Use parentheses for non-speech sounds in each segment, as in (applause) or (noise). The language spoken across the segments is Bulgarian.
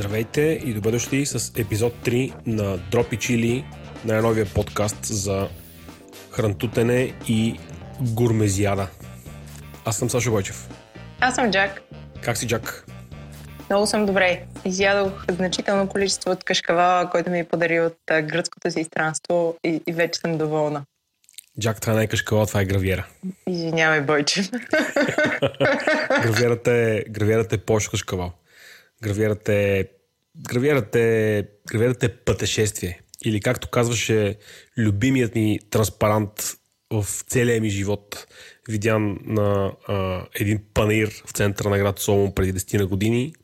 Здравейте и добре дошли с епизод 3 на Дропи Чили, най-новия подкаст за хрантутене и гурмезиада. Аз съм Сашо Бойчев. Аз съм Джак. Как си, Джак? Много съм добре. Изядох значително количество от кашкавала, който ми подари от гръцкото си странство и, и вече съм доволна. Джак, това не е кашкавал, това е гравиера. Извинявай, Бойчев. (laughs) гравиерата е, гравиерата е по Гравиерата е, гравиерата е, гравиерата е пътешествие. Или както казваше любимият ми транспарант в целия ми живот, видян на а, един панир в центъра на град Солон преди 10 на години.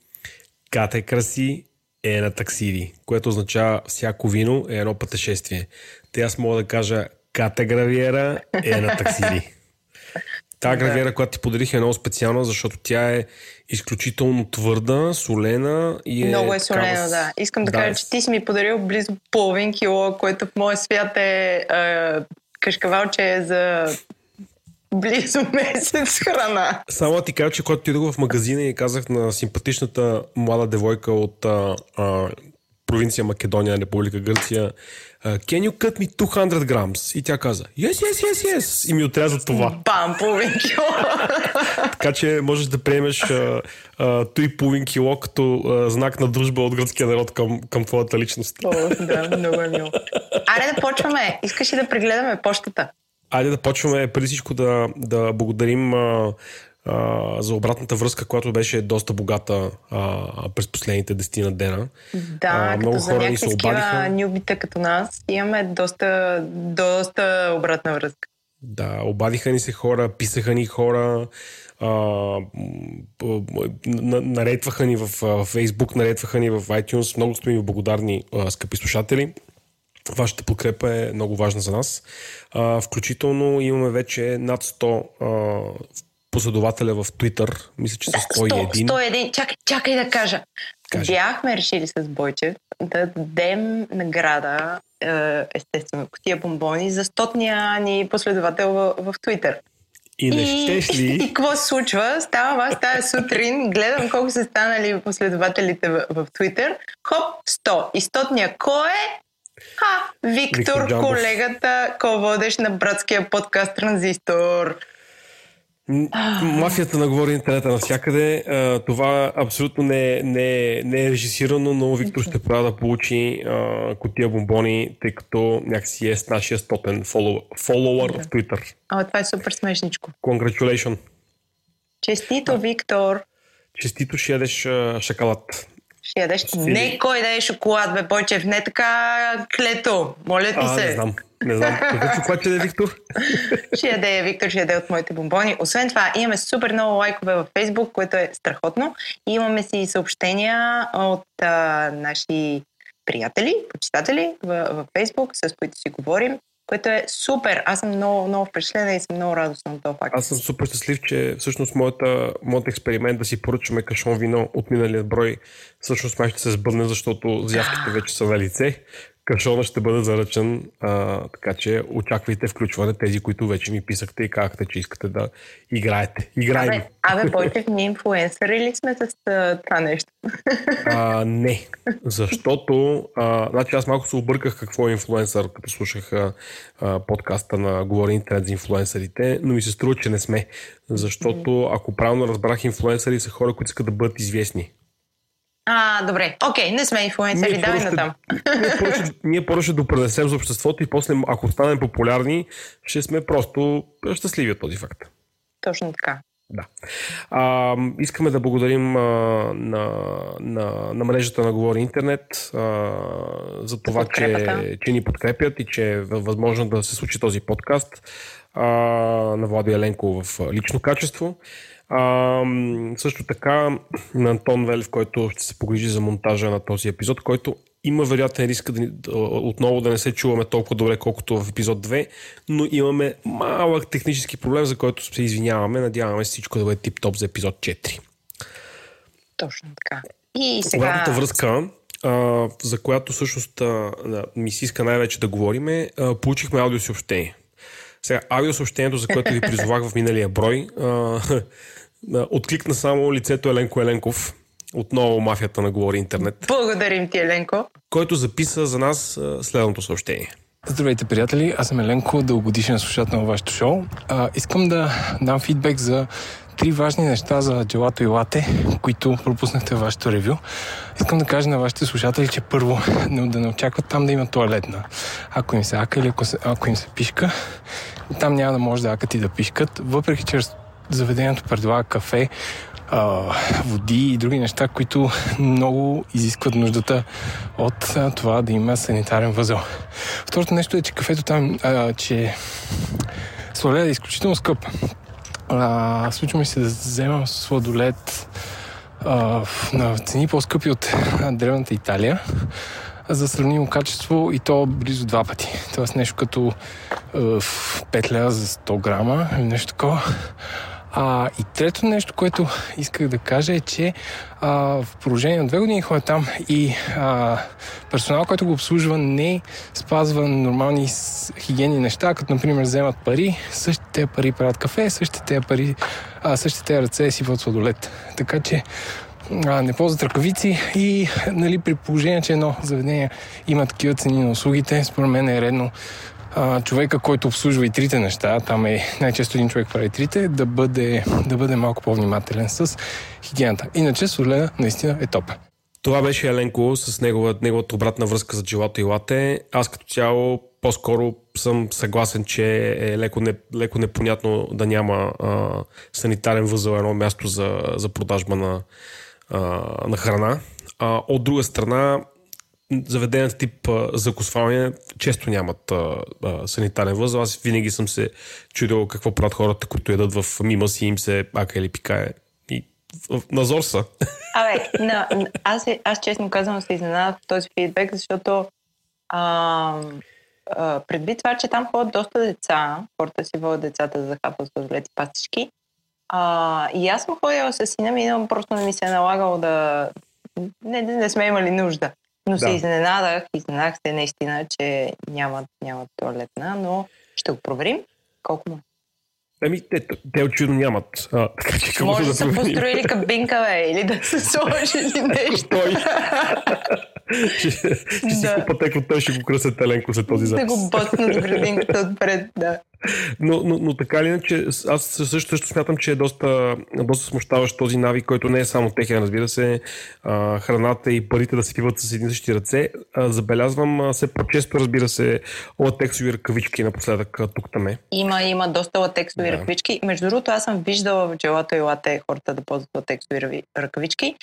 Кате краси е на таксиди, което означава всяко вино е едно пътешествие. Те аз мога да кажа Кате гравиера е на таксиди. Та гравиера, която ти подарих е много специална, защото тя е изключително твърда, солена и е... Много е солена, такава... да. Искам да, да кажа, че ти си ми подарил близо половин кило, което в моя свят е, е кашкавалче за близо (laughs) месец храна. Само ти кажа, че когато отидох в магазина и казах на симпатичната млада девойка от а, а, провинция Македония, Република Гърция, Can you cut me 200 grams? И тя каза, yes, yes, yes, yes. И ми отряза това. Бам, половин кило. така че можеш да приемеш той половин кило като а, знак на дружба от гръцкия народ към, към твоята личност. О, да, много е мило. Айде да почваме. Искаш ли да прегледаме почтата? Айде да почваме преди всичко да, да благодарим а, а, за обратната връзка, която беше доста богата а, през последните десетина дена. Да, а, много хора ни се обадиха. нюбите като нас имаме доста, доста обратна връзка. Да, обадиха ни се хора, писаха ни хора, а, наредваха ни в Facebook, наредваха ни в iTunes. Много сме ви благодарни, скъпи слушатели. Вашата подкрепа е много важна за нас. А, включително имаме вече над 100 а, последователя в Twitter. Мисля, че са 101. 100, 101. Чакай, чакай да кажа. Кажи. Бяхме решили с Бойчев да дадем награда, е, естествено, котия бомбони за стотния ни последовател в, в Twitter. И не щеш ли? И какво се случва? Ставам аз тази сутрин, гледам колко са станали последователите в, в Twitter. Хоп, 100. И стотния кой е? Ха, Виктор, Виктор колегата, ко-водещ на братския подкаст Транзистор. Мафията на говори интернета навсякъде. Това абсолютно не, не, не е режисирано, но Виктор ще правя да получи а, котия бомбони, тъй като някакси е с нашия стотен фолуър да. в Twitter. А, това е супер смешничко. Congratulations. Честито, Виктор. Честито ще ядеш шоколад. Ще ядеш. Не кой да е шоколад, бе, Бойчев, не така клето. Моля ти а, се. Не знам. Не знам. Какво шоколад е Виктор? (laughs) ще яде Виктор, ще яде от моите бомбони. Освен това, имаме супер много лайкове във Фейсбук, което е страхотно. И имаме си съобщения от а, наши приятели, почитатели в, в Фейсбук, с които си говорим което е супер. Аз съм много, много впечатлена и съм много радостна от това факт. Аз съм супер щастлив, че всъщност моята, моят експеримент да си поръчаме кашон вино от миналия брой всъщност май ще се сбъдне, защото заявките вече са на лице кашона ще бъде заръчен, а, така че очаквайте включване тези, които вече ми писахте и казахте, че искате да играете. Играем. Абе, абе Бойчев, ние инфлуенсъри ли сме с това нещо? А, не, защото а, значи аз малко се обърках какво е инфлуенсър, като слушах а, подкаста на Говори интернет за инфлуенсърите, но ми се струва, че не сме. Защото ако правилно разбрах, инфлуенсъри са хора, които искат да бъдат известни. А, добре. Окей, не сме инфлуенсъри, давай на там. Ние първо ще допренесем за обществото и после, ако станем популярни, ще сме просто щастливи от този факт. Точно така. Да. А, искаме да благодарим а, на, на, на мрежата на Говори Интернет а, за това, че, че ни подкрепят и че е възможно да се случи този подкаст а, на Влади Еленко в лично качество. А, също така на Антон Велев, който ще се погрижи за монтажа на този епизод, който има вероятен риск да, отново да не се чуваме толкова добре, колкото в епизод 2, но имаме малък технически проблем, за който се извиняваме. Надяваме се всичко да бъде тип-топ за епизод 4. Точно така. И сега... Обратната връзка, а, за която всъщност а, ми се иска най-вече да говорим, е, а, получихме аудиосъобщение. Сега, аудиосъобщението, за което ви призовах в миналия брой, а, (laughs) откликна само лицето Еленко Еленков, отново мафията на Говори Интернет. Благодарим ти, Еленко. Който записа за нас следното съобщение. Здравейте, приятели! Аз съм Еленко, дългогодишен слушател на вашето шоу. А, искам да дам фидбек за три важни неща за джелато и лате, които пропуснахте в вашето ревю. Искам да кажа на вашите слушатели, че първо да не очакват там да има туалетна. Ако им се ака или ако, се, ако им се пишка, там няма да може да акат и да пишкат, въпреки че заведението предлага кафе, води и други неща, които много изискват нуждата от това да има санитарен възел. Второто нещо е, че кафето там, а, че сладолед е изключително скъп. А, случва ми се да вземам сладолет а, на цени по-скъпи от древната Италия за сравнимо качество и то близо два пъти. Тоест нещо като е, 5 лева за 100 грама или нещо такова. А, и трето нещо, което исках да кажа е, че а, в продължение на две години ходя там и а, персонал, който го обслужва, не спазва нормални хигиени неща, като например вземат пари, същите пари правят кафе, същите пари, а, същите ръце си в сладолет. Така че а, не ползват ръкавици и нали, при положение, че едно заведение има такива цени на услугите, според мен е редно а, човека, който обслужва и трите неща, там е най-често един човек прави трите, да бъде, да бъде малко по-внимателен с хигиената. Иначе Соледа наистина е топ. Това беше Еленко с негова, неговата обратна връзка за джилата и лате. Аз като цяло по-скоро съм съгласен, че е леко, не, леко непонятно да няма а, санитарен възел едно място за, за продажба на, а, на храна. А, от друга страна, заведенията тип закусване често нямат а, а, санитарен възел. Аз винаги съм се чудил какво правят хората, които ядат в мима си им се ака или пикае. И в, назор са. (laughs) Абе, no, аз, аз честно казвам се изненадах от този фидбек, защото а, а, предвид това, че там ходят доста деца, хората си водят децата за захапват с пастички, а, и аз съм ходила с сина ми, но просто не ми се е налагало да... Не, не, не сме имали нужда. Но да. се изненадах, изненадах се наистина, че нямат, нямат туалетна, но ще го проверим. Колко му? Ами, те, те очевидно нямат. А, така, че Може да, да са построили (laughs) кабинка, бе, или да са сложили нещо. Той. (laughs) ще, ще си купа той ще го кръсят теленко след този запис. Да го бъснат градинката отпред, да. Но, но, но така или иначе, аз също, също смятам, че е доста, доста смущаващ този навик, който не е само техен, разбира се, а, храната и парите да се пиват с един същи ръце. А, забелязвам а, все по-често, разбира се, латексови ръкавички напоследък тук там е. Има, има доста латексови да. ръкавички. Между другото, аз съм виждала в джелато и лате хората да ползват латексови ръкавички,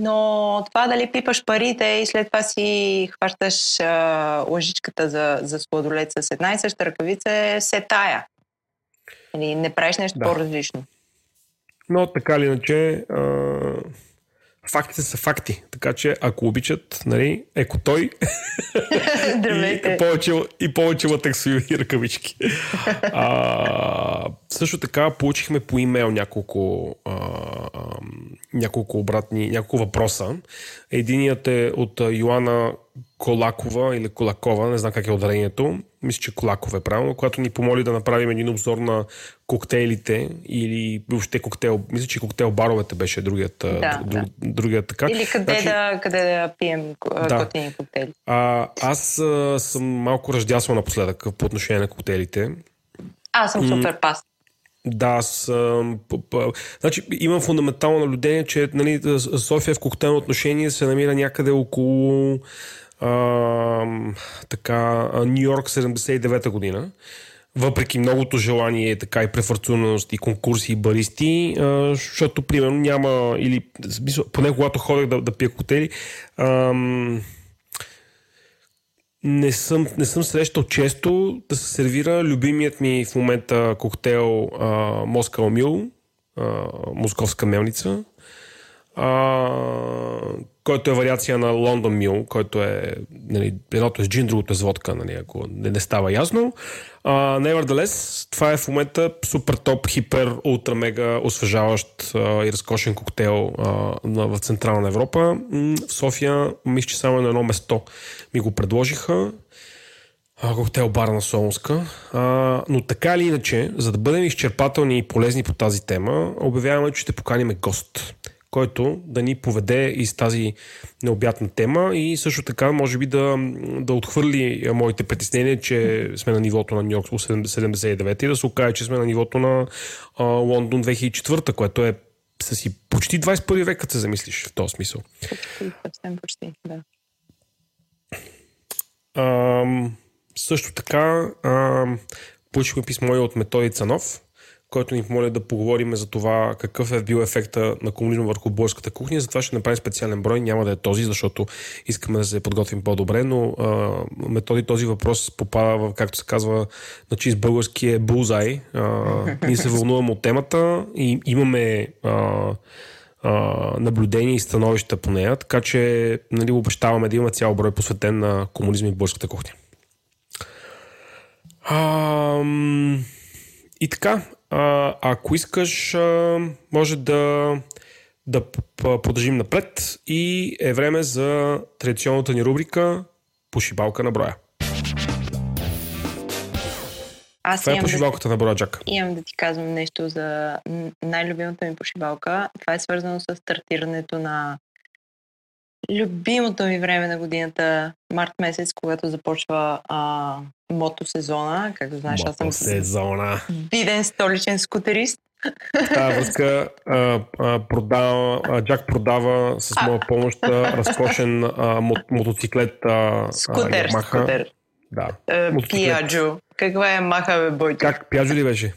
но това дали пипаш парите и след това си хващаш а, лъжичката за, за сладолет с една и съща ръкавица е се тая. Или не правиш нещо да. по-различно. Но така или иначе, а, фактите са факти. Така че, ако обичат, нали, еко той (laughs) и, повече, и повече латексови ръкавички. а, също така получихме по имейл няколко, а, а, няколко обратни, няколко въпроса. Единият е от Йоана Колакова или Колакова, не знам как е ударението, мисля, че Колаков е правилно, която ни помоли да направим един обзор на коктейлите или въобще коктейл, мисля, че коктейл баровете беше другият, да, друг, да. другият така. Или къде, значи, да, къде да пием да. готини коктейли. А, аз а, съм малко ръждясвал напоследък по отношение на коктейлите. Аз съм супер пас. Да, аз значи, имам фундаментално наблюдение, че нали, София в коктейлно отношение се намира някъде около а, така, Нью Йорк 79-та година. Въпреки многото желание, така и префорцунаност и конкурси и баристи, а, защото примерно няма, или поне когато ходех да, да пия котели, а, не съм, не съм срещал често да се сервира любимият ми в момента коктейл Москал Мил, московска мелница, а, който е вариация на Лондон Мил, който е нали, едното е с джин, другото е с водка, нали, ако не, не става ясно. Uh, nevertheless, това е в момента супер топ, хипер, ултра, мега освежаващ uh, и разкошен коктейл на, в Централна Европа. В София, мисля, че само на едно место ми го предложиха. Коктейл бара на Солунска. Uh, но така или иначе, за да бъдем изчерпателни и полезни по тази тема, обявяваме, че ще поканим гост който да ни поведе из тази необятна тема и също така може би да, да отхвърли моите притеснения, че сме на нивото на Нью Йорк 79 и да се окаже, че сме на нивото на а, Лондон 2004, което е са си почти 21 век, като се замислиш в този смисъл. Съвсем почти, да. А, също така а, получихме писмо и от Методи Цанов, който ни помоля да поговорим за това какъв е бил ефекта на комунизма върху българската кухня. Затова ще направим специален брой. Няма да е този, защото искаме да се подготвим по-добре, но а, методи този въпрос попада в, както се казва, на чист български е булзай. (laughs) Ние се вълнуваме от темата и имаме а, а, наблюдения и становища по нея, така че нали, обещаваме да има цял брой посветен на комунизма и българската кухня. А, и така, а, ако искаш, а, може да, да продължим напред и е време за традиционната ни рубрика Пошибалка на броя. Аз Това е пошибалката да, на броя, Джак. имам да ти казвам нещо за най-любимата ми пошибалка. Това е свързано с стартирането на любимото ми време на годината, март месец, когато започва а, мотосезона. Както знаеш, аз съм сезона. виден столичен скутерист. В тази връзка а, а, продава, а, Джак продава с моя помощ разкошен а, мо- мотоциклет а, Скутер, а, Yamaha. скутер. Да. Е, Мотоциклет. Пияджо. Каква е маха, бе, Бойчо? Как? Пяжо ли беше?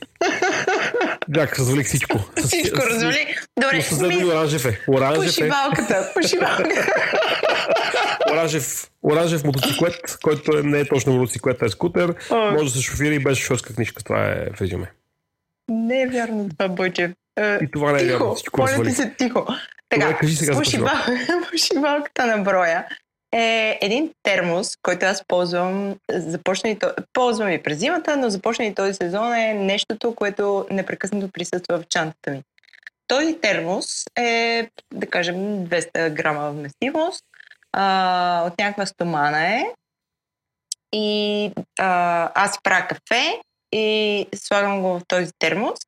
Джак, развалих всичко. С- (laughs) Всичко развали. Добре, с- с- и оранжев е. Оранжев е. пошибалката, пошибалката. (laughs) Оранжев, оранжев мотоциклет, който е- не е точно мотоциклет, а е скутер. О. Може да се шофира и без шофьорска книжка. Това е в резюме. Не е вярно това, Бойчев. Е, И това не е вярно. Тихо, Всичко моля ти се тихо. Така, Добре, кажи сега пошибал- пошибалката (laughs) на броя е един термос, който аз ползвам, започна и то, ползвам и през зимата, но започна и този сезон е нещото, което непрекъснато присъства в чантата ми. Този термос е, да кажем, 200 грама вместимост, а, от някаква стомана е и а, аз правя кафе и слагам го в този термос.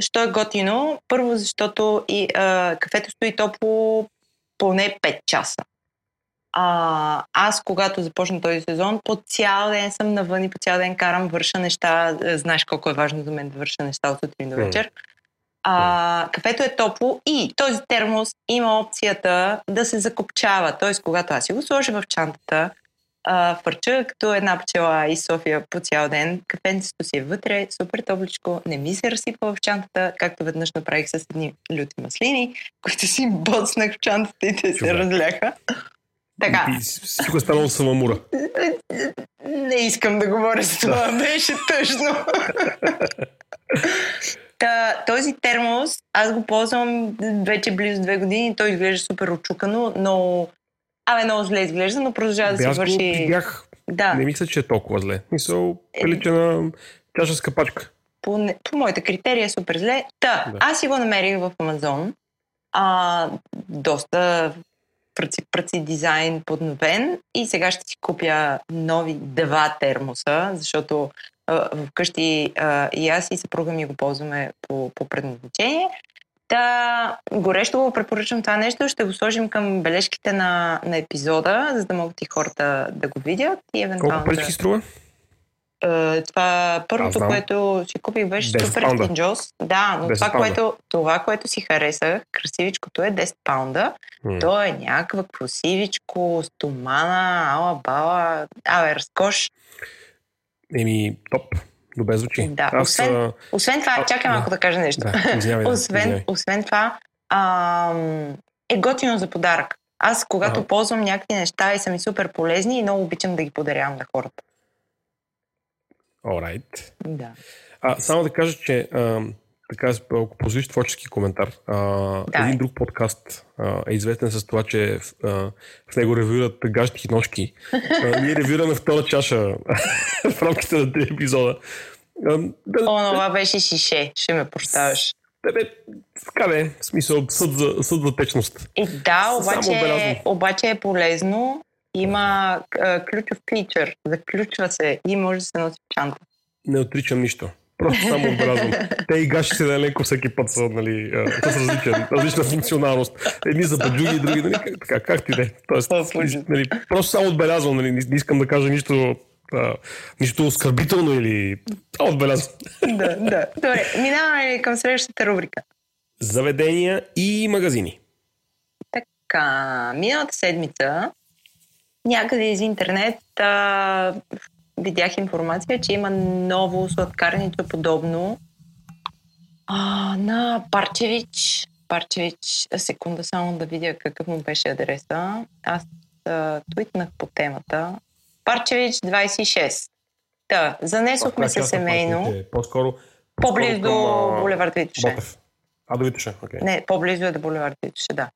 Що е готино? Първо, защото и, а, кафето стои топло поне 5 часа. А, аз, когато започна този сезон, по цял ден съм навън и по цял ден карам, върша неща. Е, Знаеш колко е важно за мен да върша неща от сутрин до вечер. А, кафето е топло и този термос има опцията да се закопчава. Т.е. когато аз си го сложа в чантата, а, фърча като една пчела из София по цял ден, кафенцето си е вътре, супер топличко, не ми се разсипва в чантата, както веднъж направих с едни люти маслини, които си боцнах в чантата и те се Човек. разляха. Така, И всичко е станало самомура. не искам да говоря за това, (laughs) беше тъжно. Та, този термос, аз го ползвам вече близо две години, той изглежда супер очукано, но Абе, много зле изглежда, но продължава да си върши... видях. Да, Не мисля, че е толкова зле. Мисъл, Е. прилича на чаша с капачка. по, по моите критерии е супер зле. Та, Да. аз си го намерих в Амазон. А, доста пръци, пръци дизайн подновен и сега ще си купя нови два термоса, защото а, вкъщи а, и аз и съпруга ми го ползваме по, по предназначение. Та, горещо го препоръчвам това нещо. Ще го сложим към бележките на, на епизода, за да могат и хората да го видят и евентуално Колко да... пречки струва? Е, това първото, което си купих, беше 10 супер паунда. Да, но 10 това което, това, което си харесах, красивичкото е 10 паунда. То е някаква красивичко, стомана, ала бала, абе, разкош. Еми, топ. Добре звучи. Да, Аз, освен- а, Освен това, А, чакай да. малко да кажа нещо. да, извинявай, да, освен, извинявай. освен това, ам, е готино за подарък. Аз, когато Ага. ползвам някакви неща и са ми супер полезни, и много обичам да ги подарявам на хората. Alright. Да. А, само да кажа, че а, така, ако позволиш творчески коментар, а, един друг подкаст а, е известен с това, че а, в него ревюират гащи и ножки. А, ние ревюираме втора чаша (laughs) в рамките на три епизода. А, да, Онова беше шише, ще ме прощаваш. да, бе, така бе, в смисъл съд за, съд за течност. И да, обаче, обаче е полезно. Има а, ключов фичър, заключва се и може да се носи в чанта. Не отричам нищо. Просто само отбелязвам. Те и гашите на Еленко всеки път са, нали, с различен, различна функционалност. Едни за баджуги, други, нали, така, как ти де. Тоест, нали, просто само отбелязвам, нали, не искам да кажа нищо а, нищо оскърбително или а, отбелязвам. да, да. Добре, минаваме към следващата рубрика. Заведения и магазини. Така, миналата седмица някъде из интернет а, видях информация, че има ново сладкарниче подобно а, на Парчевич. Парчевич, секунда само да видя какъв му беше адреса. Аз а, твитнах по темата. Парчевич 26. Та, занесохме се семейно. По-скоро, по-близо до булевард Витуше. А, до Витуше, окей. Okay. Не, по-близо е до булевард Витуше, да.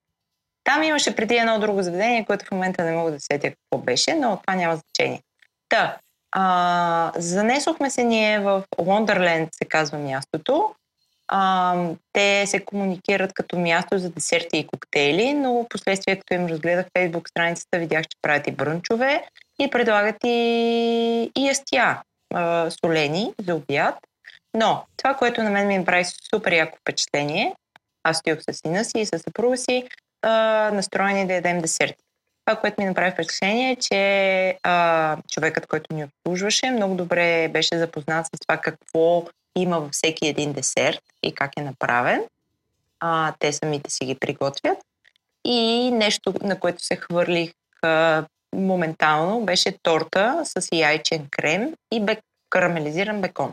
Там имаше преди едно друго заведение, което в момента не мога да сетя какво беше, но това няма значение. Та, а, занесохме се ние в Wonderland, се казва мястото. А, те се комуникират като място за десерти и коктейли, но последствие, като им разгледах фейсбук страницата, видях, че правят и брънчове и предлагат и, и ястия, а, солени за обяд. Но това, което на мен ми прави супер яко впечатление, аз стоях с сина си и с съпруга си, а, настроени да ядем десерти. Това, което ми направи впечатление е, че а, човекът, който ни обслужваше, много добре беше запознат с това какво има във всеки един десерт и как е направен. А, те самите си ги приготвят. И нещо, на което се хвърлих а, моментално, беше торта с яйчен крем и бек, карамелизиран бекон.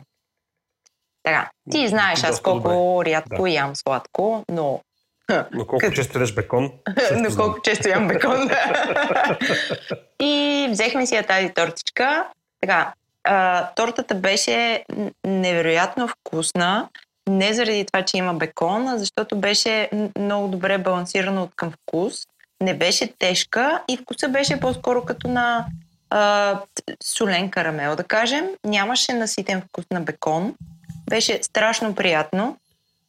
Така, ти знаеш аз колко добре. рядко да. ям сладко, но (laughs) но колко често ядеш бекон? (laughs) Но колко често ям бекон. (laughs) и взехме си я тази тортичка. Така, а, тортата беше невероятно вкусна. Не заради това, че има бекон, а защото беше много добре балансирана от към вкус. Не беше тежка и вкуса беше по-скоро като на а, солен карамел, да кажем. Нямаше наситен вкус на бекон. Беше страшно приятно.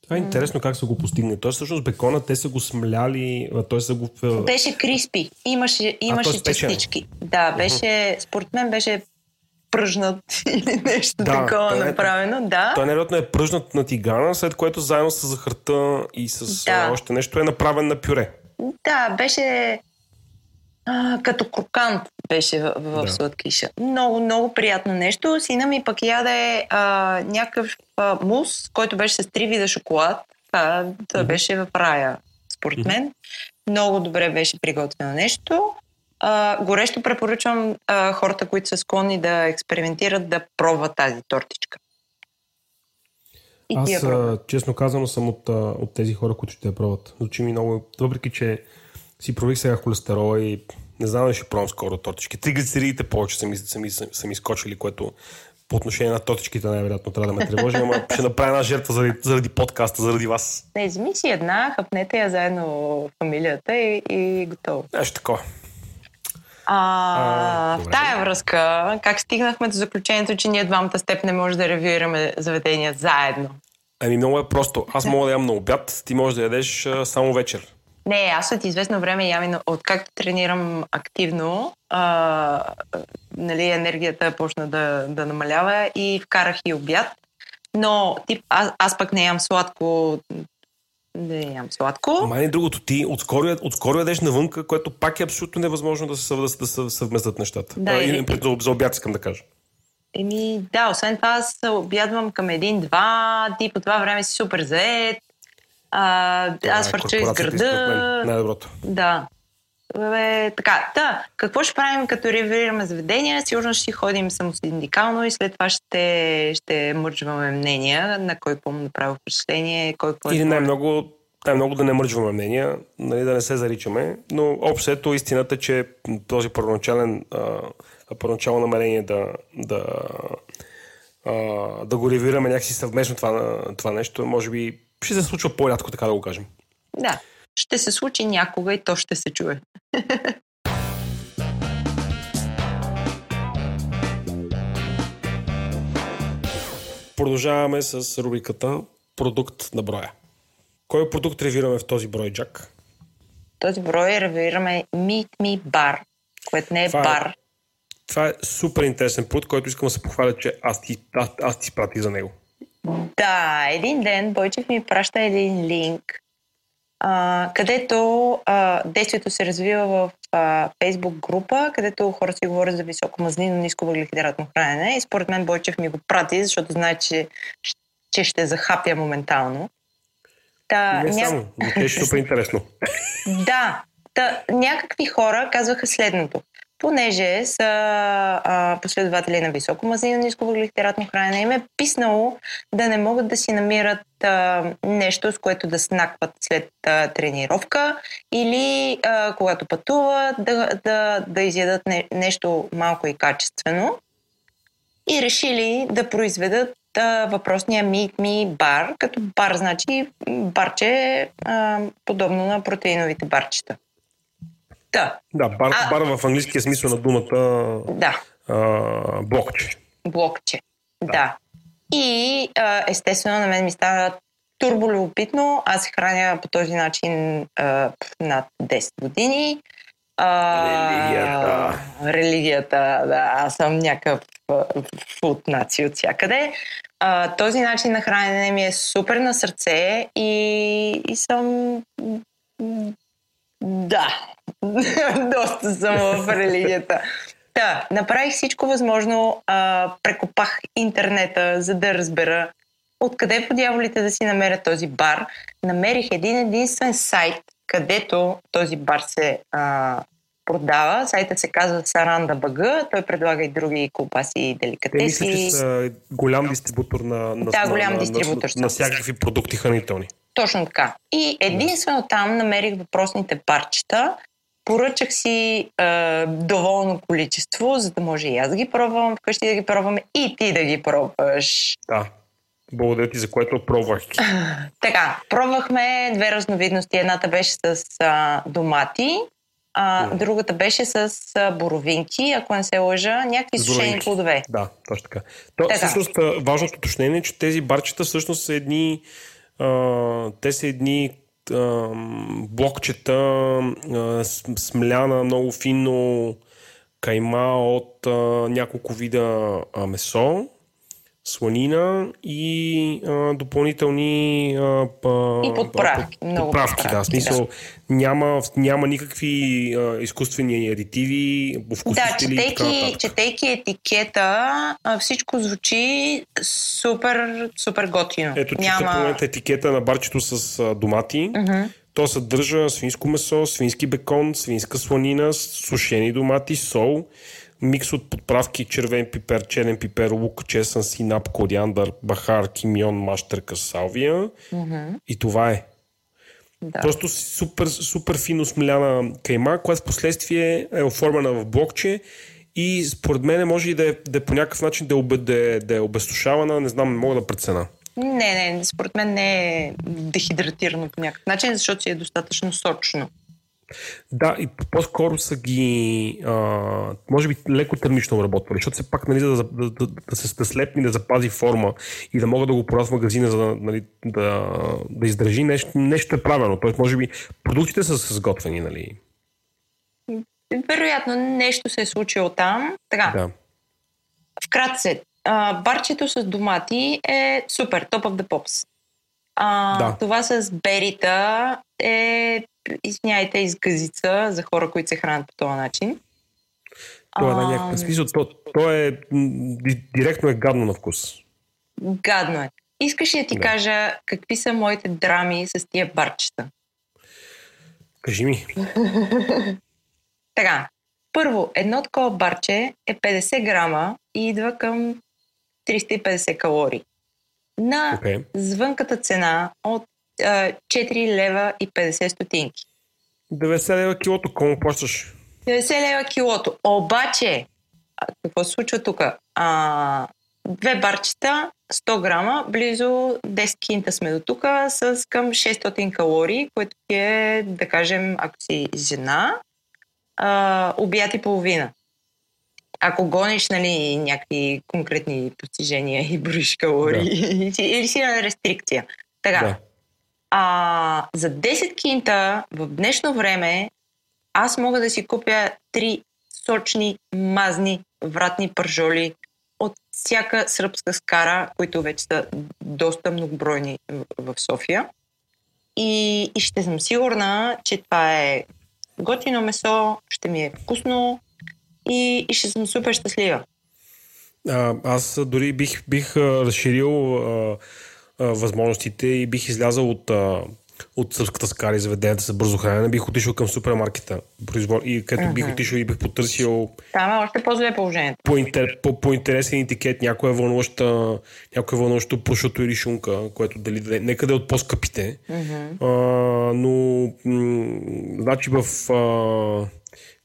Това е интересно как са го постигнали. Тоест, всъщност бекона те са го смляли, т.е. са го... Беше криспи. Имаше, имаше а, частички. Да, беше, според мен беше пръжнат (laughs) или нещо да, такова е, направено. Да. Той невероятно е пръжнат на тигана, след което заедно с захарта и с да. още нещо е направен на пюре. Да, беше а, като крокант беше в, в да. сладкиша. Много, много приятно нещо. Сина ми пък яде а, някакъв а, мус, който беше с три вида шоколад. Това, това mm-hmm. беше в рая, според мен. Mm-hmm. Много добре беше приготвено нещо. А, горещо препоръчвам а, хората, които са склонни да експериментират, да пробват тази тортичка. И Аз, а, честно казано, съм от, от тези хора, които ще я пробват. Звучи ми много, въпреки че си прових сега холестерола и не знам дали ще пробвам скоро тортички. Триглицеридите повече са ми, са, ми, са, са ми скочили, което по отношение на тортичките най-вероятно трябва да ме тревожи, ама ще направя една жертва заради, заради подкаста, заради вас. Не, вземи си една, хъпнете я заедно в фамилията и, и готово. Нещо такова. А, а, в тая връзка, как стигнахме до заключението, че ние двамата с теб не може да ревюираме заведения заедно? Ами много е просто. Аз мога да ям на обяд, ти можеш да ядеш а, само вечер. Не, аз от известно време ям, откакто тренирам активно, а, нали, енергията почна да, да намалява и вкарах и обяд. Но тип, аз, аз пък не ям сладко, не ям сладко. Май другото, ти отскоро, отскоро ядеш навънка, което пак е абсолютно невъзможно да се, да, да се съвместят нещата. Да, а, и, за, за обяд искам да кажа. Еми, да, освен това аз обядвам към един-два, ти по това време си супер заед, а, аз върча из града. Най-доброто. Да. Бе, така, да, какво ще правим като ревираме заведения? Сигурно ще ходим самосиндикално и след това ще, ще мърджваме мнения на кой му направи впечатление, кой какво е Или най-много, най-много да не мърджваме мнения, нали, да не се заричаме, но общото истината, че този първоначален а, първоначално намерение да, да, а, да го ревираме някакси съвместно това, това нещо, може би ще се случва по-рядко, така да го кажем. Да, ще се случи някога и то ще се чуе. (laughs) Продължаваме с рубриката Продукт на броя. Кой продукт ревираме в този брой, Джак? този брой ревираме Meet Me Bar, което не е това бар. Е, това е супер интересен продукт, който искам да се похваля, че аз ти, аз, аз ти спратих за него. Да, един ден Бойчев ми праща един линк, а, където а, действието се развива в а, Facebook група, където хора си говорят за високо мазнino, ниско въглехидратно хранене. И според мен Бойчев ми го прати, защото знае, че, че ще захапя моментално. Та, Не ня... само, но е супер интересно. (laughs) да, та, някакви хора казваха следното понеже са а, последователи на високо мазнина, ниско въглехидратно хранене, им е писнало да не могат да си намират а, нещо, с което да снакват след а, тренировка или а, когато пътуват, да, да, да изядат не, нещо малко и качествено. И решили да произведат въпросния Meet Me бар, като бар значи барче а, подобно на протеиновите барчета. Да. Да, бар, а, бар в английския смисъл на думата да. а, блокче. Блокче, да. да. И а, естествено на мен ми става турболюбопитно. Аз се храня по този начин а, над 10 години. А, религията. Религията, да. Аз съм някакъв фуд наци от всякъде. А, този начин на хранене ми е супер на сърце и, и съм да, (laughs) доста съм в религията. Да, направих всичко възможно, а, прекопах интернета, за да разбера откъде по дяволите да си намеря този бар. Намерих един единствен сайт, където този бар се а, продава. Сайтът се казва Саранда БГ. Той предлага и други колбаси и деликатеси. Те мисля, че са голям дистрибутор на, на, да, голям на, дистрибутор на, на, на всякакви продукти хранителни. Точно така. И единствено там намерих въпросните парчета. Поръчах си е, доволно количество, за да може и аз да ги пробвам, вкъщи да ги пробваме и ти да ги пробваш. Да. Благодаря ти за което пробвах. (laughs) така, пробвахме две разновидности. Едната беше с а, домати, а mm. другата беше с а, боровинки, ако не се лъжа, някакви сушени плодове. Да, точно така. То, така. Всъщност, важното уточнение е, че тези барчета всъщност са едни а, те са едни блокчета, смляна много финно кайма от няколко вида месо, сланина и а, допълнителни а, па, и подправки. Под, много подправки, подправки да. Смисъл, да. Няма, няма никакви а, изкуствени адитиви, вкусители да, четейки, четейки етикета, всичко звучи супер, супер готино. Ето, няма... в момента етикета на барчето с а, домати. Uh-huh. То съдържа свинско месо, свински бекон, свинска сланина, сушени домати, сол, микс от подправки червен пипер, черен пипер, лук, чесън, синап, кориандър, бахар, кимион, мащерка, салвия. Mm-hmm. И това е. Да. Просто супер, супер фино смляна кайма, която в последствие е оформена в блокче и според мен може и да е, да е по някакъв начин да е, да, е, да е обезсушавана, не знам, не мога да прецена. Не, не, според мен не е дехидратирано по някакъв начин, защото си е достатъчно сочно. Да, и по-скоро са ги, а, може би, леко термично обработвали, защото все пак нали, да, да, да, да се да слепни, да запази форма и да могат да го продават в магазина, за да, нали, да, да издържи нещо, нещо е правилно. Тоест, може би, продуктите са сготвени, нали? Вероятно, нещо се е случило там. Така. Да. Вкратце, а, барчето с домати е супер, top of the pops. А, да. Това с берита е извиняйте, изгъзица за хора, които се хранят по този начин. Това е на някакъв смисъл. То, то е директно е гадно на вкус. Гадно е. Искаш ли да ти да. кажа какви са моите драми с тия барчета? Кажи ми. (laughs) така. Първо, едно такова барче е 50 грама и идва към 350 калории. На okay. звънката цена от 4 лева и 50 стотинки. 90 лева килото, кому плащаш? 90 лева килото. Обаче, какво се случва тук? А, две барчета, 100 грама, близо 10 кинта сме до тук, с към 600 калории, което е, да кажем, ако си жена, а, обяд и половина. Ако гониш нали, някакви конкретни постижения и броиш калории, да. (laughs) или си на рестрикция. Така. Да. А, за 10 кинта в днешно време аз мога да си купя три сочни, мазни, вратни пържоли от всяка сръбска скара, които вече са доста многобройни в София. И, и ще съм сигурна, че това е готино месо, ще ми е вкусно и, и ще съм супер щастлива. А, аз дори бих, бих разширил а, а, възможностите и бих излязал от, а, от сръбската скара и заведенията за бързо хранене, бих отишъл към супермаркета произвол... и където бих отишъл и бих потърсил Там е още по-зле положението. По, интер... по, по интересен етикет, някоя вълнуваща, някоя вълнуваща пушото или шунка, което дали, нека да е от по-скъпите. А, но м- значи в а,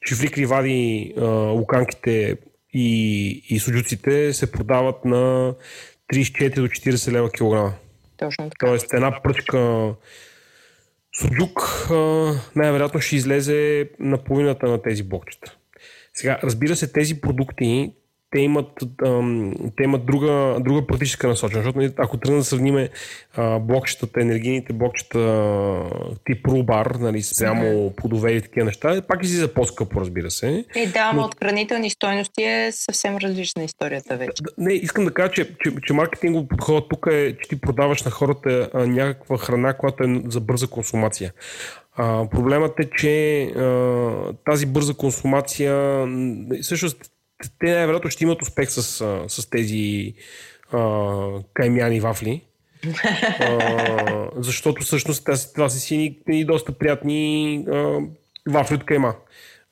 Чифри Кривади а, луканките и, и суджуците се продават на 34 до 40 лева килограма. Точно така. Тоест една пръчка суджук най-вероятно ще излезе на половината на тези блокчета. Сега, разбира се, тези продукти те имат, ам, те имат друга, друга практическа насочена, защото нали, ако тръгнем да сравним блокчетата, енергийните блокчета тип рубар, нали, спрямо mm-hmm. плодове и такива неща, пак излиза по-скъпо, разбира се. Е, да, но от хранителни стойности е съвсем различна историята вече. Не, искам да кажа, че, че, че маркетингов подход тук е, че ти продаваш на хората а, някаква храна, която е за бърза консумация. А, проблемът е, че а, тази бърза консумация, всъщност те най-вероятно ще имат успех с, с тези а, каймяни вафли. (laughs) а, защото всъщност тази, това са си ни, доста приятни а, вафли от кайма.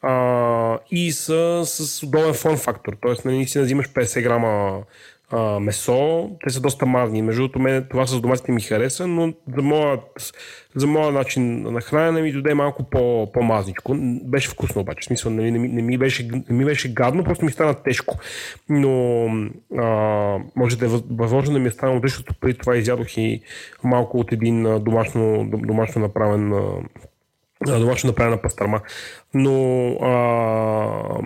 А, и са с удобен форм фактор. Тоест, нали, си взимаш 50 грама а, месо. Те са доста мазни. Между другото, мен това с доматите ми хареса, но за моят, за моят начин на хранене ми доде малко по, по-мазничко. Беше вкусно обаче. В смисъл, не, не, не, ми беше, не ми беше гадно, просто ми стана тежко. Но а, може да е възможно да ми е станало защото преди това изядох и малко от един домашно, домашно направен домашно направена пастърма. Но а,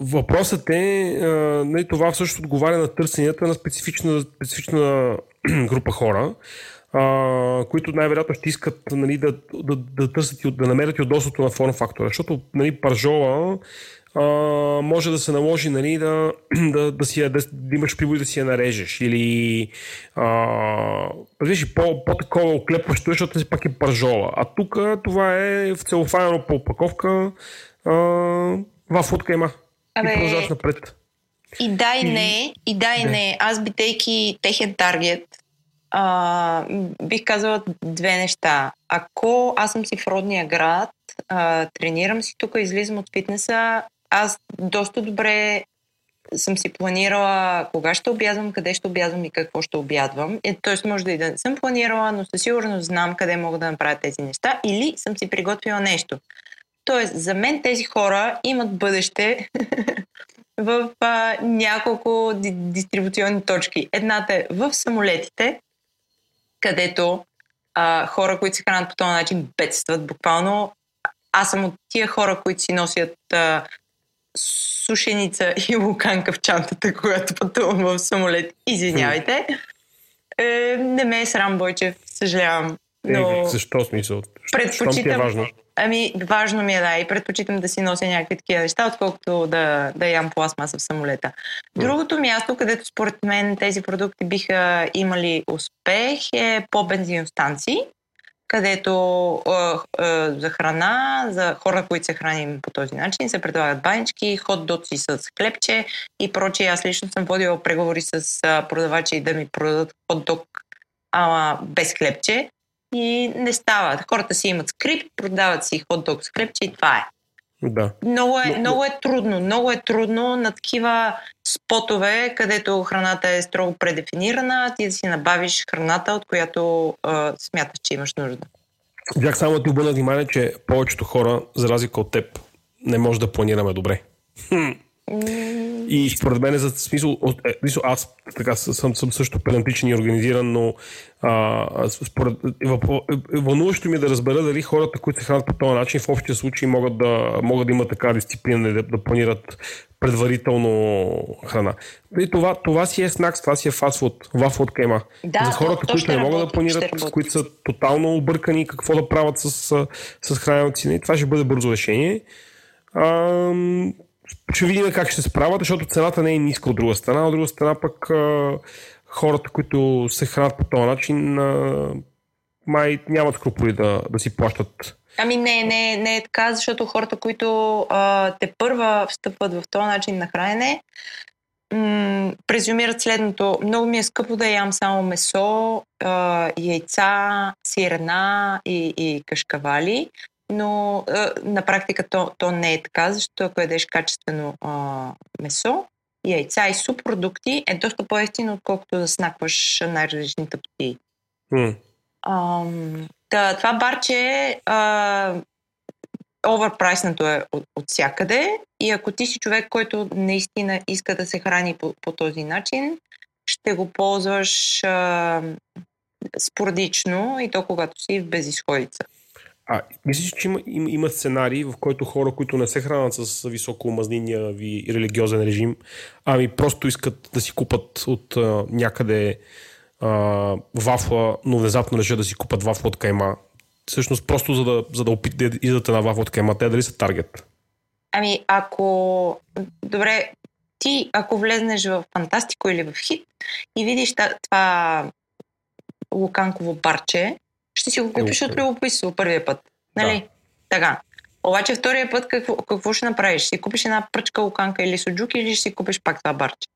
Въпросът е, а, нали, това всъщност отговаря на търсенията на специфична, специфична (clears throat) група хора, а, които най-вероятно ще искат нали, да, да, да търсят и да намерят и удобството на форм фактора. Защото нали, паржола а, може да се наложи нали, да, (clears throat) да, да, си, да, да имаш прибой да си я нарежеш или а, по, по-такова оклепващо, защото си пак е паржола. А тук това е в целофайно по опаковка а, вафлутка има. Абе, и продължаваш напред. И да и не, и да и не. Аз бидейки техен таргет, а, бих казала две неща. Ако аз съм си в родния град, а, тренирам си тук, излизам от фитнеса, аз доста добре съм си планирала кога ще обядвам, къде ще обядвам и какво ще обядвам. Е, тоест може да и да не съм планирала, но със сигурност знам къде мога да направя тези неща или съм си приготвила нещо. Тоест, за мен тези хора имат бъдеще (laughs) в а, няколко ди- дистрибуционни точки. Едната е в самолетите, където а, хора, които се хранят по този начин, бедстват буквално. Аз съм от тия хора, които си носят а, сушеница (laughs) и луканка в чантата, когато пътувам в самолет. Извинявайте. Е, не ме е срам, Бойчев, съжалявам. Но... Е, защо смисъл? Предпочитам... Е важно? Ами, важно ми е, да, и предпочитам да си нося някакви такива неща, отколкото да, да ям пластмаса в самолета. Другото място, където според мен тези продукти биха имали успех е по бензиностанции, където е, е, за храна, за хора, които се храним по този начин, се предлагат банички, хот-доци с хлебче и прочие. Аз лично съм водила преговори с продавачи да ми продадат хот-дог ама без хлебче и не става. Хората си имат скрипт, продават си хот-дог с хлебче и това е. Да. Много е, много е трудно. Много е трудно на такива спотове, където храната е строго предефинирана, ти да си набавиш храната, от която а, смяташ, че имаш нужда. Бях само да ти обърна внимание, че повечето хора, за разлика от теб, не може да планираме добре. И според мен, за смисъл, е, аз така съм, съм също педантичен и организиран, но а, според, вълнуващо ми е да разбера дали хората, които се хранят по този начин, в общия случай могат да, могат да имат така дисциплина да, да планират предварително храна. И това, това си е снакс, това си е фастфуд, вафлот кайма. Да, За хората, то, които не могат да планират, които са тотално объркани какво да правят с, с храненето си, това ще бъде бързо решение. А, ще видим как ще се справят, защото цената не е ниска от друга страна. От друга страна пък хората, които се хранят по този начин, май нямат скрупули да, да си плащат. Ами не, не, не е така, защото хората, които а, те първа встъпват в този начин на хранене, м- презюмират следното. Много ми е скъпо да ям само месо, а, яйца, сирена и, и кашкавали, но а, на практика то, то не е така, защото ако ядеш качествено а, месо, яйца и субпродукти е доста по-ефтино, отколкото да снакваш най-различни тъпти. Да, това барче а, оверпрайснато е от, от всякъде и ако ти си човек, който наистина иска да се храни по, по този начин, ще го ползваш а, спорадично и то когато си в безисходица. А, мислиш, че има, има, има сценарий, в който хора, които не се хранят с високо мазниния ви религиозен режим, ами просто искат да си купат от а, някъде а, вафла, но внезапно решат да си купат вафла от кайма. Всъщност просто за да, за да опит да идат една вафла от кайма, те дали са таргет? Ами, ако... Добре, ти, ако влезнеш в Фантастико или в Хит и видиш това луканково барче, ще си го купиш от любопитство първия път. Нали? Да. Така. Обаче втория път какво, какво ще направиш? Ще си купиш една пръчка луканка или суджук или ще си купиш пак това барче?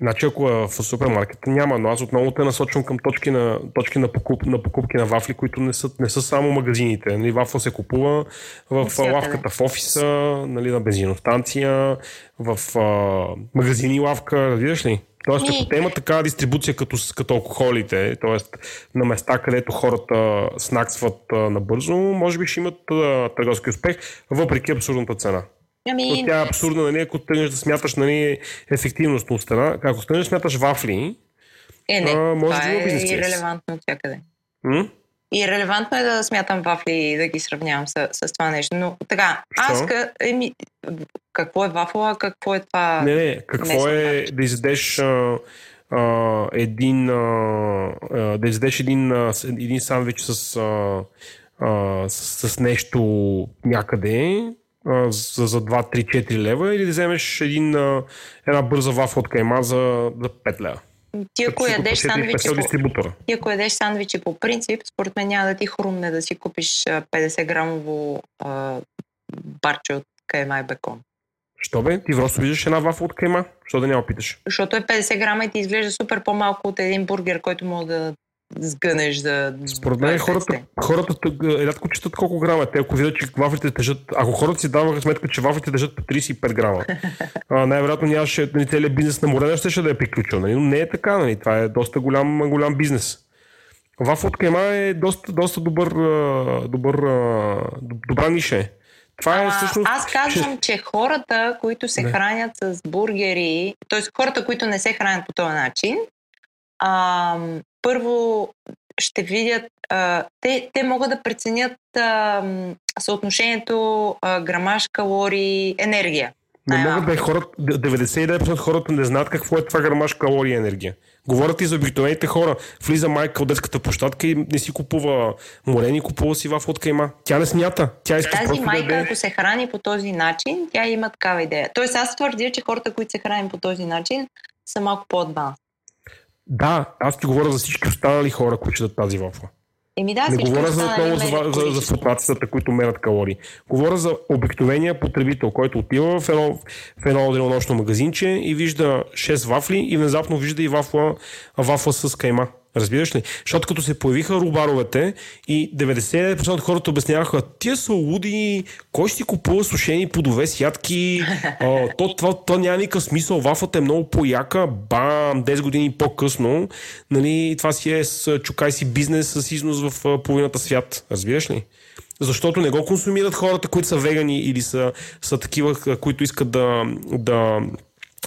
Значи ако е в супермаркета няма, но аз отново те насочвам към точки на, точки на, покуп, на покупки на вафли, които не са, не са само магазините. Нали, вафла се купува в Навсякъде. лавката в офиса, нали, на бензиностанция, в а, магазини лавка, разбираш ли? Тоест, ако те имат такава дистрибуция като, като алкохолите, т.е. на места, където хората снаксват набързо, може би ще имат търговски успех, въпреки абсурдната цена. Ами, тя е абсурдна, нали, ако тръгнеш да смяташ нали, ефективност от страна. Ако тръгнеш да смяташ вафли, е, не, а, може това да е бизнес ирелевантно от всякъде. м? И релевантно е да смятам вафли и да ги сравнявам с, с това нещо. Но така, аз Що? ка, еми, какво е вафла, какво е това? не, не, какво Месо, е да изядеш а, а, един, а, да изядеш един, а, един сандвич с, а, а, с, с нещо някъде за, за 2-3-4 лева или да вземеш един, една бърза вафла от кайма за, за 5 лева. Ти ако ядеш сандвичи по, ти ако ядеш сандвичи по принцип, според мен няма да ти хрумне да си купиш а, 50 грамово а, барче от кайма и бекон. Що бе? Ти просто виждаш една вафла от кайма? Що да няма питаш? Защото е 50 грама и ти изглежда супер по-малко от един бургер, който мога да сгънеш за Според мен 20 хората, цента. хората тъг- рядко четат колко грама. е. Те ако видят, че вафлите тежат... Ако хората си даваха сметка, че вафлите тежат по 35 грама, (laughs) а, най-вероятно нямаше нали, целият бизнес на Морена ще да е приключил. Нали? Но не е така. Нали? Това е доста голям, голям бизнес. Вафла от кайма е доста, доста добър, добър, добра ниша. е. Това е А, всъщност... аз казвам, че хората, които се Не. хранят с бургери, т.е. хората, които не се хранят по този начин, а, първо ще видят, а, те, те могат да преценят а, съотношението а, грамаж, калории, енергия. Не могат да е хората, 99% от хората не знаят какво е това грамаж калории и енергия. Говорят и за обикновените хора. Влиза майка от детската площадка и не си купува морени, купува си вафла от кайма. Тя не смята. Тя иска Тази майка, да ако се храни по този начин, тя има такава идея. Тоест аз твърдя, че хората, които се хранят по този начин, са малко по-адванс. Да, аз ти говоря за всички останали хора, които четат тази вафла. Еми да, не говоря за, отново за, за, за флотацията, които мерят калории. Говоря за обикновения потребител, който отива в едно, в едно денонощно магазинче и вижда 6 вафли и внезапно вижда и вафла, вафла с кайма. Разбираш ли? Защото като се появиха рубаровете и 99% от хората обясняваха, тия са луди, кой ще си купува сушени плодове с ядки, (laughs) а, то, това, то няма никакъв смисъл, вафлата е много по-яка, бам, 10 години по-късно, нали, това си е с чукай си бизнес с износ в половината свят, разбираш ли? Защото не го консумират хората, които са вегани или са, са такива, които искат да, да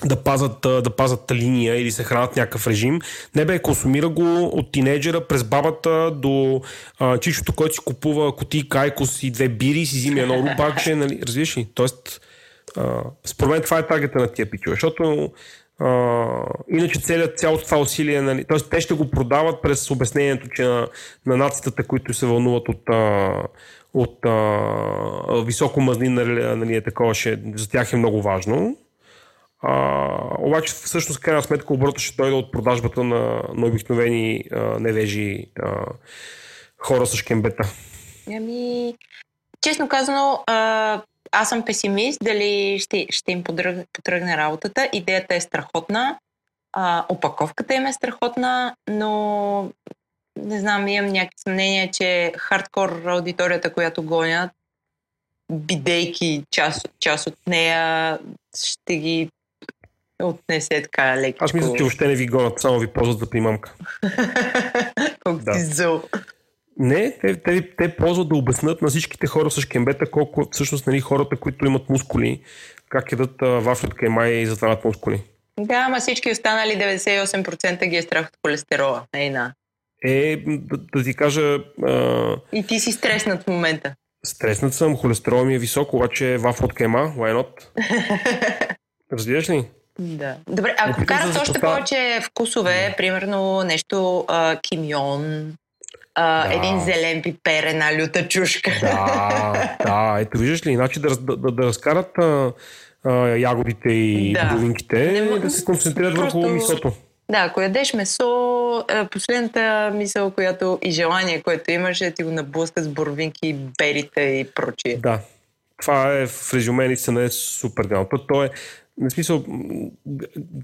да пазат, да пазат линия или се хранят някакъв режим. Не бе, консумира го от тинейджера през бабата до а, чичото, който си купува кутии кайкос и две бири си взима едно (laughs) рубакче, нали? Разбираш ли? Тоест, а, според мен това е таргета на тия пичове, защото а, иначе целият, цялото това усилие, нали, т.е. те ще го продават през обяснението, че на, на нацията, които се вълнуват от, а, от а, високо мазнин, нали, нали, е такова, ще, за тях е много важно. А, обаче всъщност крайна сметка оборота ще дойде от продажбата на, на обикновени а, невежи а, хора с шкембета. Ами, честно казано, а, аз съм песимист дали ще, ще им потръгне работата. Идеята е страхотна, а, опаковката им е страхотна, но не знам, имам някакви съмнения, че хардкор аудиторията, която гонят, бидейки част, част от нея, ще ги отнесе така леко. Аз мисля, че въобще не ви гонят, само ви ползват за примамка. (laughs) Колко да. зъл. Не, те, те, те ползват да обяснат на всичките хора с кембета колко всъщност нали, хората, които имат мускули, как ядат вафли от кайма и затварят мускули. Да, ама всички останали 98% ги е страх от холестерола. Ей, на. Е, да, да ти кажа... А... И ти си стреснат в момента. Стреснат съм, холестерол ми е висок, обаче вафа от кайма, why not? (laughs) Разбираш ли? Да. Добре, ако е, карат още повече вкусове, да. примерно нещо а, кимион, а, да. един зелен пипер, една люта чушка. Да, да. Ето виждаш ли, иначе да, да, да, да разкарат а, а, ягодите и да. долинките, Не, да се концентрират просто... върху месото. Да, ако ядеш месо, последната мисъл, която и желание, което имаш, е ти го наблъскат с борвинки, берите и прочие. Да. Това е в резюме наистина е супер гадно. То, то е, на смисъл,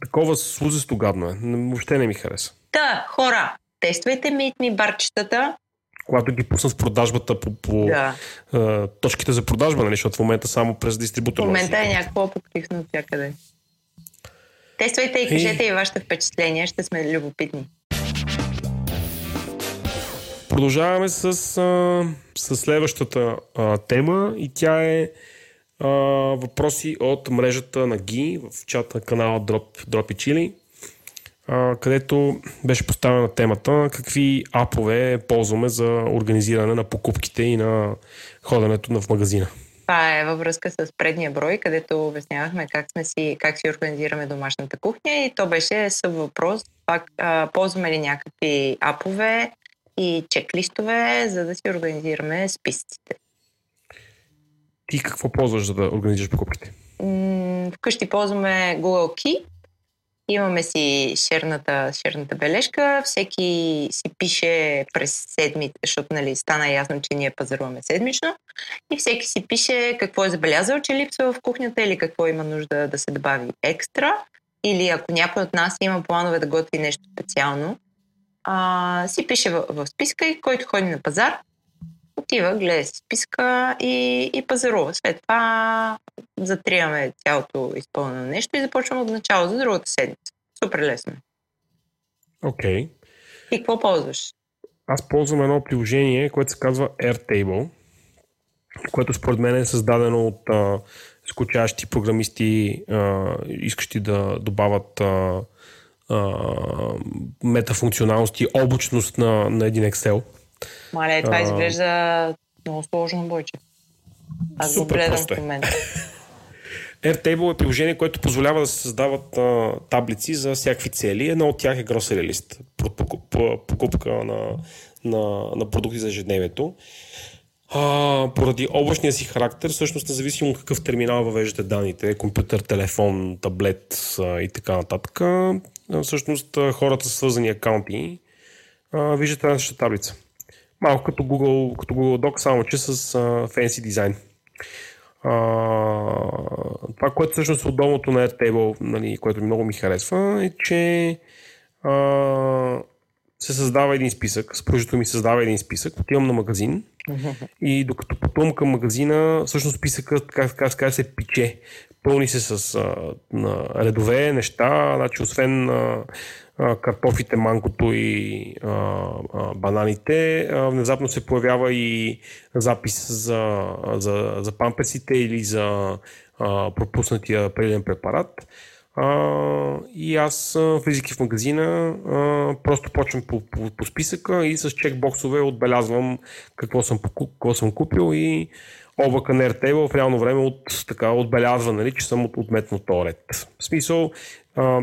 такова слузесто гадно е. Въобще не ми хареса. Да, хора, тествайте митни барчетата. Когато ги пуснат в продажбата по, по да. а, точките за продажба, нали? защото в момента само през дистрибутора. В момента е някакво покривно от всякъде. Тествайте и кажете и... и вашите впечатления, ще сме любопитни. Продължаваме с, а, с следващата а, тема и тя е а, въпроси от мрежата на ГИ в чата на канала Drop, Drop и Chili където беше поставена темата какви апове ползваме за организиране на покупките и на ходенето в магазина. Това е във връзка с предния брой, където обяснявахме как, сме си, как си организираме домашната кухня и то беше въпрос пак а, ползваме ли някакви апове и чеклистове, за да си организираме списъците. Ти какво ползваш, за да организираш покупките? Вкъщи ползваме Google Key, Имаме си шерната, шерната бележка, всеки си пише през седмите, защото нали, стана ясно, че ние пазаруваме седмично, и всеки си пише какво е забелязал, че липсва в кухнята или какво има нужда да се добави екстра, или ако някой от нас има планове да готви нещо специално, а, си пише в, в списка и който ходи на пазар, отива, гледа си списка и, и пазарува. След това затриваме цялото изпълнено нещо и започваме от начало за другата седмица. Супер лесно. Окей. Okay. И какво ползваш? Аз ползвам едно приложение, което се казва Airtable, което според мен е създадено от а, скучащи програмисти, а, искащи да добавят а, а, метафункционалност и облачност на, на един Excel. Мале, това а... изглежда много сложно, бойче. Аз го гледам в е. момента. (laughs) Airtable е приложение, което позволява да се създават а, таблици за всякакви цели. Една от тях е Grocery List, покупка на, на, на продукти за ежедневието. А, поради облачния си характер, всъщност независимо какъв терминал въвеждате данните, компютър, телефон, таблет а, и така нататък, а, всъщност хората с свързани акаунти а, виждат една таблица. Малко като Google, като Google Doc, само че с fancy дизайн. А, това, което всъщност е удобното на Airtable, нали, което много ми харесва, е, че а, се създава един списък, споръжето ми създава един списък, отивам на магазин и докато пътувам към магазина, всъщност списъкът, така, така, така се пиче. Пълни се с а, на редове неща, значи освен а, картофите, манкото и а, а, бананите, а, внезапно се появява и запис за, за, за памперсите или за а, пропуснатия прелен препарат. А, и аз, влизайки в магазина, а, просто почвам по, по, по списъка и с чекбоксове отбелязвам какво съм, какво съм купил и облака на Airtable в реално време от, така, отбелязва, нали, че съм от, отметнал този ред. В смисъл,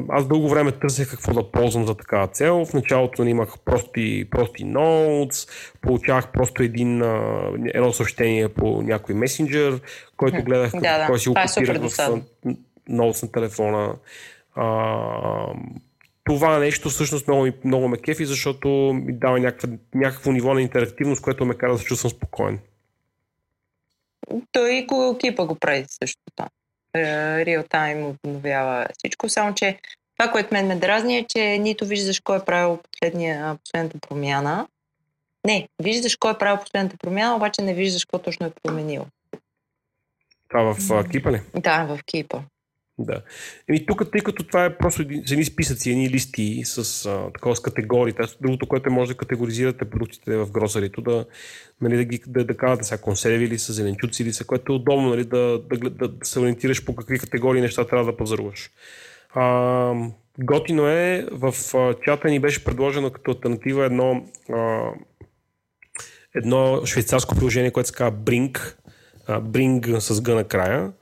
аз дълго време търсех какво да ползвам за такава цел. В началото нали, имах прости, прости ноутс, получавах просто един, едно съобщение по някой месенджер, който гледах да, да. кой си го е копирах в ноутс на телефона. А, това нещо всъщност много, много ме кефи, защото ми дава някаква, някакво ниво на интерактивност, което ме кара да се чувствам спокоен. Той и Google Keep го прави също това. Реал тайм обновява всичко, само че това, което мен ме дразни е, че нито виждаш кой е правил последния, последната промяна. Не, виждаш кой е правил последната промяна, обаче не виждаш какво точно е променил. Това в а, кипа ли? Да, в Keep. Да. Еми тук, тъй като това е просто едни списъци, едни листи с, а, такова, с категории. Тоест, другото, което може да категоризирате продуктите в гросарито, да, нали, да, ги, да, да казвате сега консерви ли са, зеленчуци ли са, което е удобно нали, да, да, да, да се ориентираш по какви категории неща трябва да пазаруваш. А, готино е, в а, чата ни беше предложено като альтернатива едно, а, едно швейцарско приложение, което се казва Brink, а, Bring с Г накрая,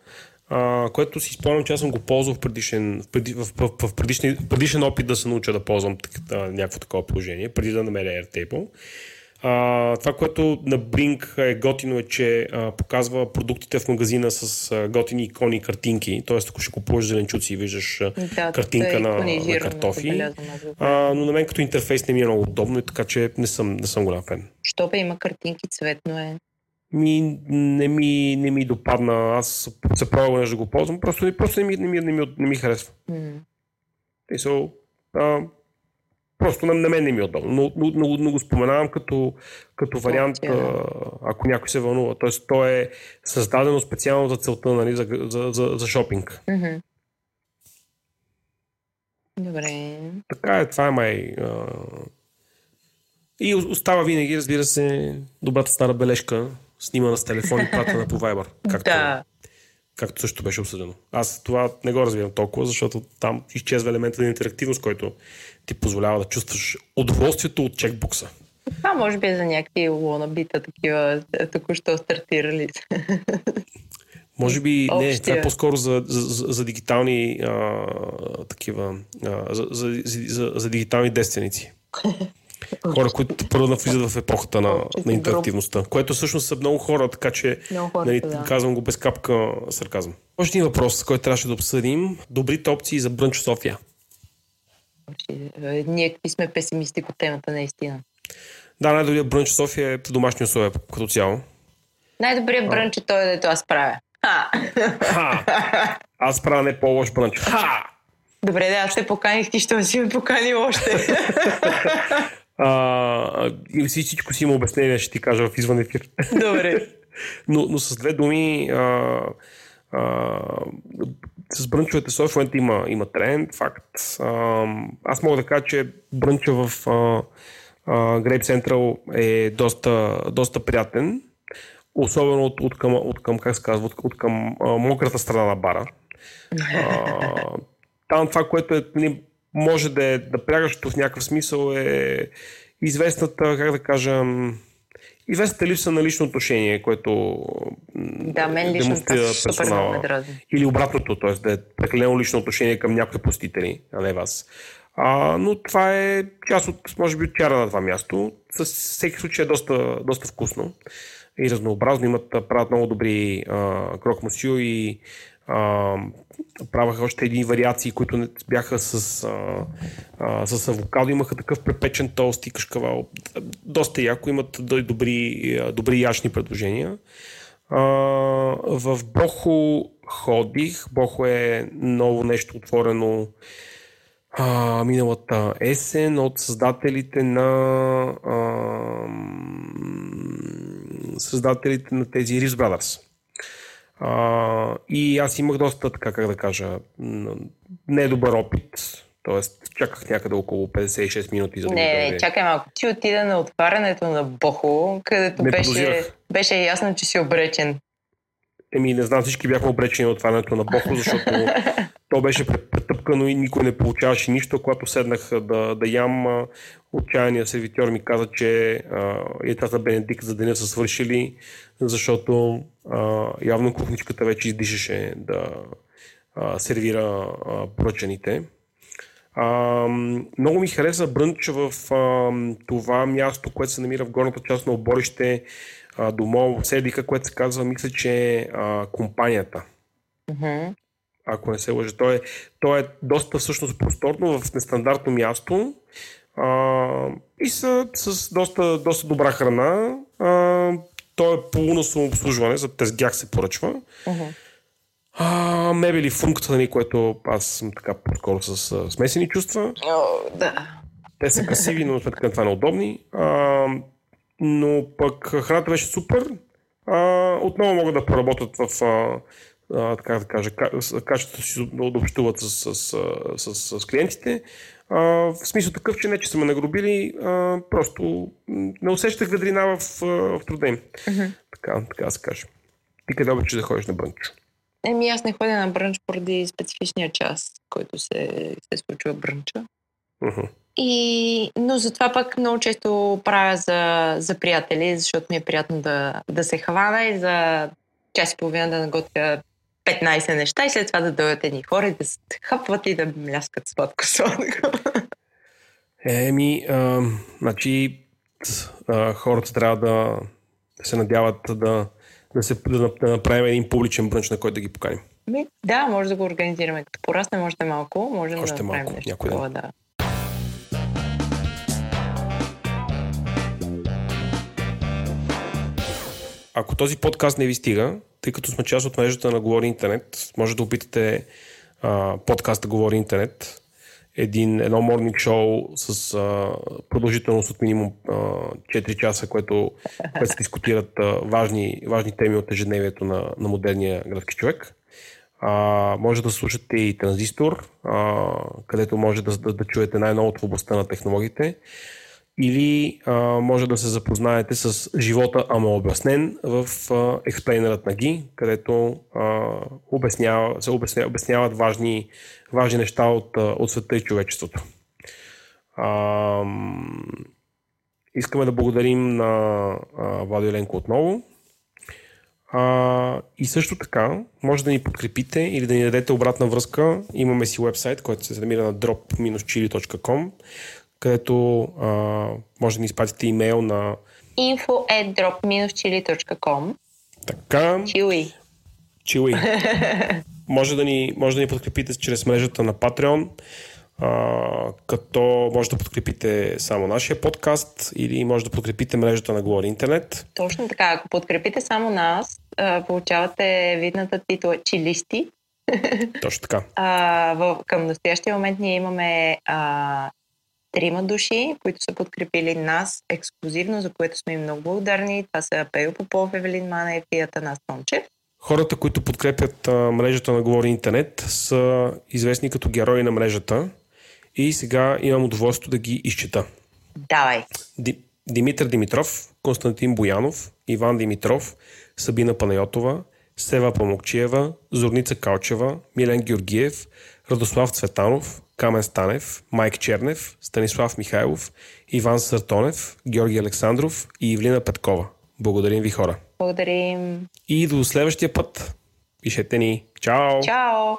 а, което си спомням, че аз съм го ползвал в предишен, в, преди, в, в, в предишен, предишен опит да се науча да ползвам а, някакво такова приложение, преди да намеря Airtable. А, това, което на Brink е готино е, че а, показва продуктите в магазина с а, готини икони и картинки. Тоест, ако ще купуваш зеленчуци и виждаш Да, картинка на, на картофи. е. А, но на мен като интерфейс не ми е много удобно така, че не съм, не съм голям фен. Що бе има картинки, цветно е. Ми, не, ми, не ми допадна. Аз се пробвам нещо да го ползвам. Просто, просто не, ми, не, ми, не, ми, не ми харесва. М. И so, а, просто на, на мен не ми е удобно. Но, но, но, но го споменавам като, като вариант, Опция, да. а, ако някой се вълнува. Тоест, то е създадено специално за целта нали, за, за, за, за шопинг. Мгм. Добре. Така е, това е май. А... И остава винаги, разбира се, добрата стара бележка, снимана с телефон и пратена по Viber. Както, Да. както също беше обсъдено. Аз това не го разбирам толкова, защото там изчезва елемента на интерактивност, който ти позволява да чувстваш удоволствието от чекбукса. Това може би е за някакви лонабита, такива е, току-що стартирали. (laughs) Може би не, Общия. това е по-скоро за, за, за, за дигитални а, такива, а, за, за, за, за дигитални действеници. (laughs) Хора, които първо навлизат в епохата на, Общата на интерактивността, което всъщност са много хора, така че Много хора, нали, да. казвам го без капка сарказъм. Още един въпрос, който трябваше да обсъдим. Добрите опции за брънч София. Е, Ние какви сме песимисти по темата, наистина. Да, най-добрият брънч в София е в домашни условия като цяло. Най-добрият брънч е той, дето аз правя. Ха! Ха! Аз правя не по-лош брънч. Ха! Добре, да, аз те поканих, ти ще си ме покани още. (laughs) А, и всичко си има обяснение, ще ти кажа в извън ефир. Добре. (laughs) но, но с две думи, а, а, с брънчовете в момента има, има тренд, факт. А, аз мога да кажа, че брънча в а, а, Grape Central е доста, доста приятен, особено от, от, към, от към, как се казва, от, от към а, мократа страна на бара. (laughs) А, там това, което е, нали, може да е да прягащо в някакъв смисъл е известната, как да кажа, известната липса на лично отношение, което Да, мен лично демонстрира супер персонала. дразни. Или обратното, т.е. да е прекалено лично отношение към някои посетители, а не вас. А, но това е част от, може би, от чара на това място. С всеки случай е доста, доста вкусно и разнообразно. Имат, правят много добри крок мусио и а, още едни вариации, които бяха с, а, а, с авокадо. Имаха такъв препечен тост и кашкавал. Доста яко. Имат добри, добри яшни предложения. А, в Бохо ходих. Бохо е ново нещо отворено а, миналата есен от създателите на а, създателите на тези Reeves Brothers. А, и аз имах доста, така как да кажа, недобър опит. Тоест, чаках някъде около 56 минути за да Не, не, чакай малко. Ти отида на отварянето на Бохо, където Не беше, подозирах. беше ясно, че си обречен. Еми, не знам, всички бяхме обречени от отварянето на Бохо, защото то беше претъпкано и никой не получаваше нищо. Когато седнах да, да ям, отчаяният сервитьор ми каза, че яйцата Бенедикт за деня са свършили, защото а, явно кухничката вече издишаше да а, сервира а, поръчаните. А, много ми хареса брънч в а, това място, което се намира в горната част на оборище а, дома в Седика, което се казва, мисля, че е компанията. Mm-hmm. Ако не се лъжа. То е, то е доста всъщност просторно в нестандартно място а, и са с доста, доста добра храна. А, то е полуна самообслужване, за тездях се поръчва. Mm-hmm. А, мебели функционали, което аз съм така по-скоро с а, смесени чувства. Oh, да. Те са красиви, но сметка на това неудобни. А, но пък храната беше супер. А, отново могат да поработят в а, а, така да кажа, качеството си да общуват с, с, с, с, с клиентите. А, в смисъл такъв, че не, че са ме нагробили, а, просто не усещах ведрина в, в труда им. Mm-hmm. Така, така да се каже. Ти къде обичаш да ходиш на брънч? Еми, аз не ходя на брънч поради специфичния час, който се, се случва брънча. Uh-huh. И, но затова пък много често правя за, за приятели, защото ми е приятно да, да се хвана и за час и половина да наготвя 15 неща и след това да дойдат едни хора и да се хъпват и да мляскат сладко-сладко. Еми, а, значи а, хората трябва да се надяват да, да, се, да, да направим един публичен брънч, на който да ги поканим. Ми, да, може да го организираме. Като порасне още малко, можем Още да направим малко, нещо някой да. Ако този подкаст не ви стига, тъй като сме част от мрежата на Говори Интернет, може да опитате а, подкаста Говори Интернет, един, едно морнинг шоу с а, продължителност от минимум а, 4 часа, което, което се дискутират а, важни, важни теми от ежедневието на, на модерния градски човек. А, може да слушате и Транзистор, а, където може да, да, да чуете най-новото в областта на технологиите или а, може да се запознаете с живота, ама обяснен в експлейнерът на Ги, където а, обяснява, се обясня, обясняват важни, важни неща от, от света и човечеството. А, искаме да благодарим на а, Еленко отново. А, и също така, може да ни подкрепите или да ни дадете обратна връзка. Имаме си вебсайт, който се намира на drop-chili.com където а, може да ни изпратите имейл на info at drop-chili.com така, Чили. Чили. (laughs) може, да ни, може да ни подкрепите чрез мрежата на Patreon, а, като може да подкрепите само нашия подкаст или може да подкрепите мрежата на Говори Интернет. Точно така. Ако подкрепите само нас, получавате видната титла Чилисти. Точно така. (laughs) А, в, към настоящия момент ние имаме а, трима души, които са подкрепили нас ексклюзивно, за което сме им много благодарни. Това са Пейо Попов, Евелин Манев и Атанас Томчев. Хората, които подкрепят а, мрежата на Говори Интернет, са известни като герои на мрежата и сега имам удоволствието да ги изчета. Давай. Ди, Димитър Димитров, Константин Боянов, Иван Димитров, Сабина Панайотова, Сева Памокчиева, Зорница Калчева, Милен Георгиев, Радослав Цветанов, Камен Станев, Майк Чернев, Станислав Михайлов, Иван Сартонев, Георги Александров и Ивлина Петкова. Благодарим ви хора. Благодарим. И до следващия път. Пишете ни. Чао! Чао!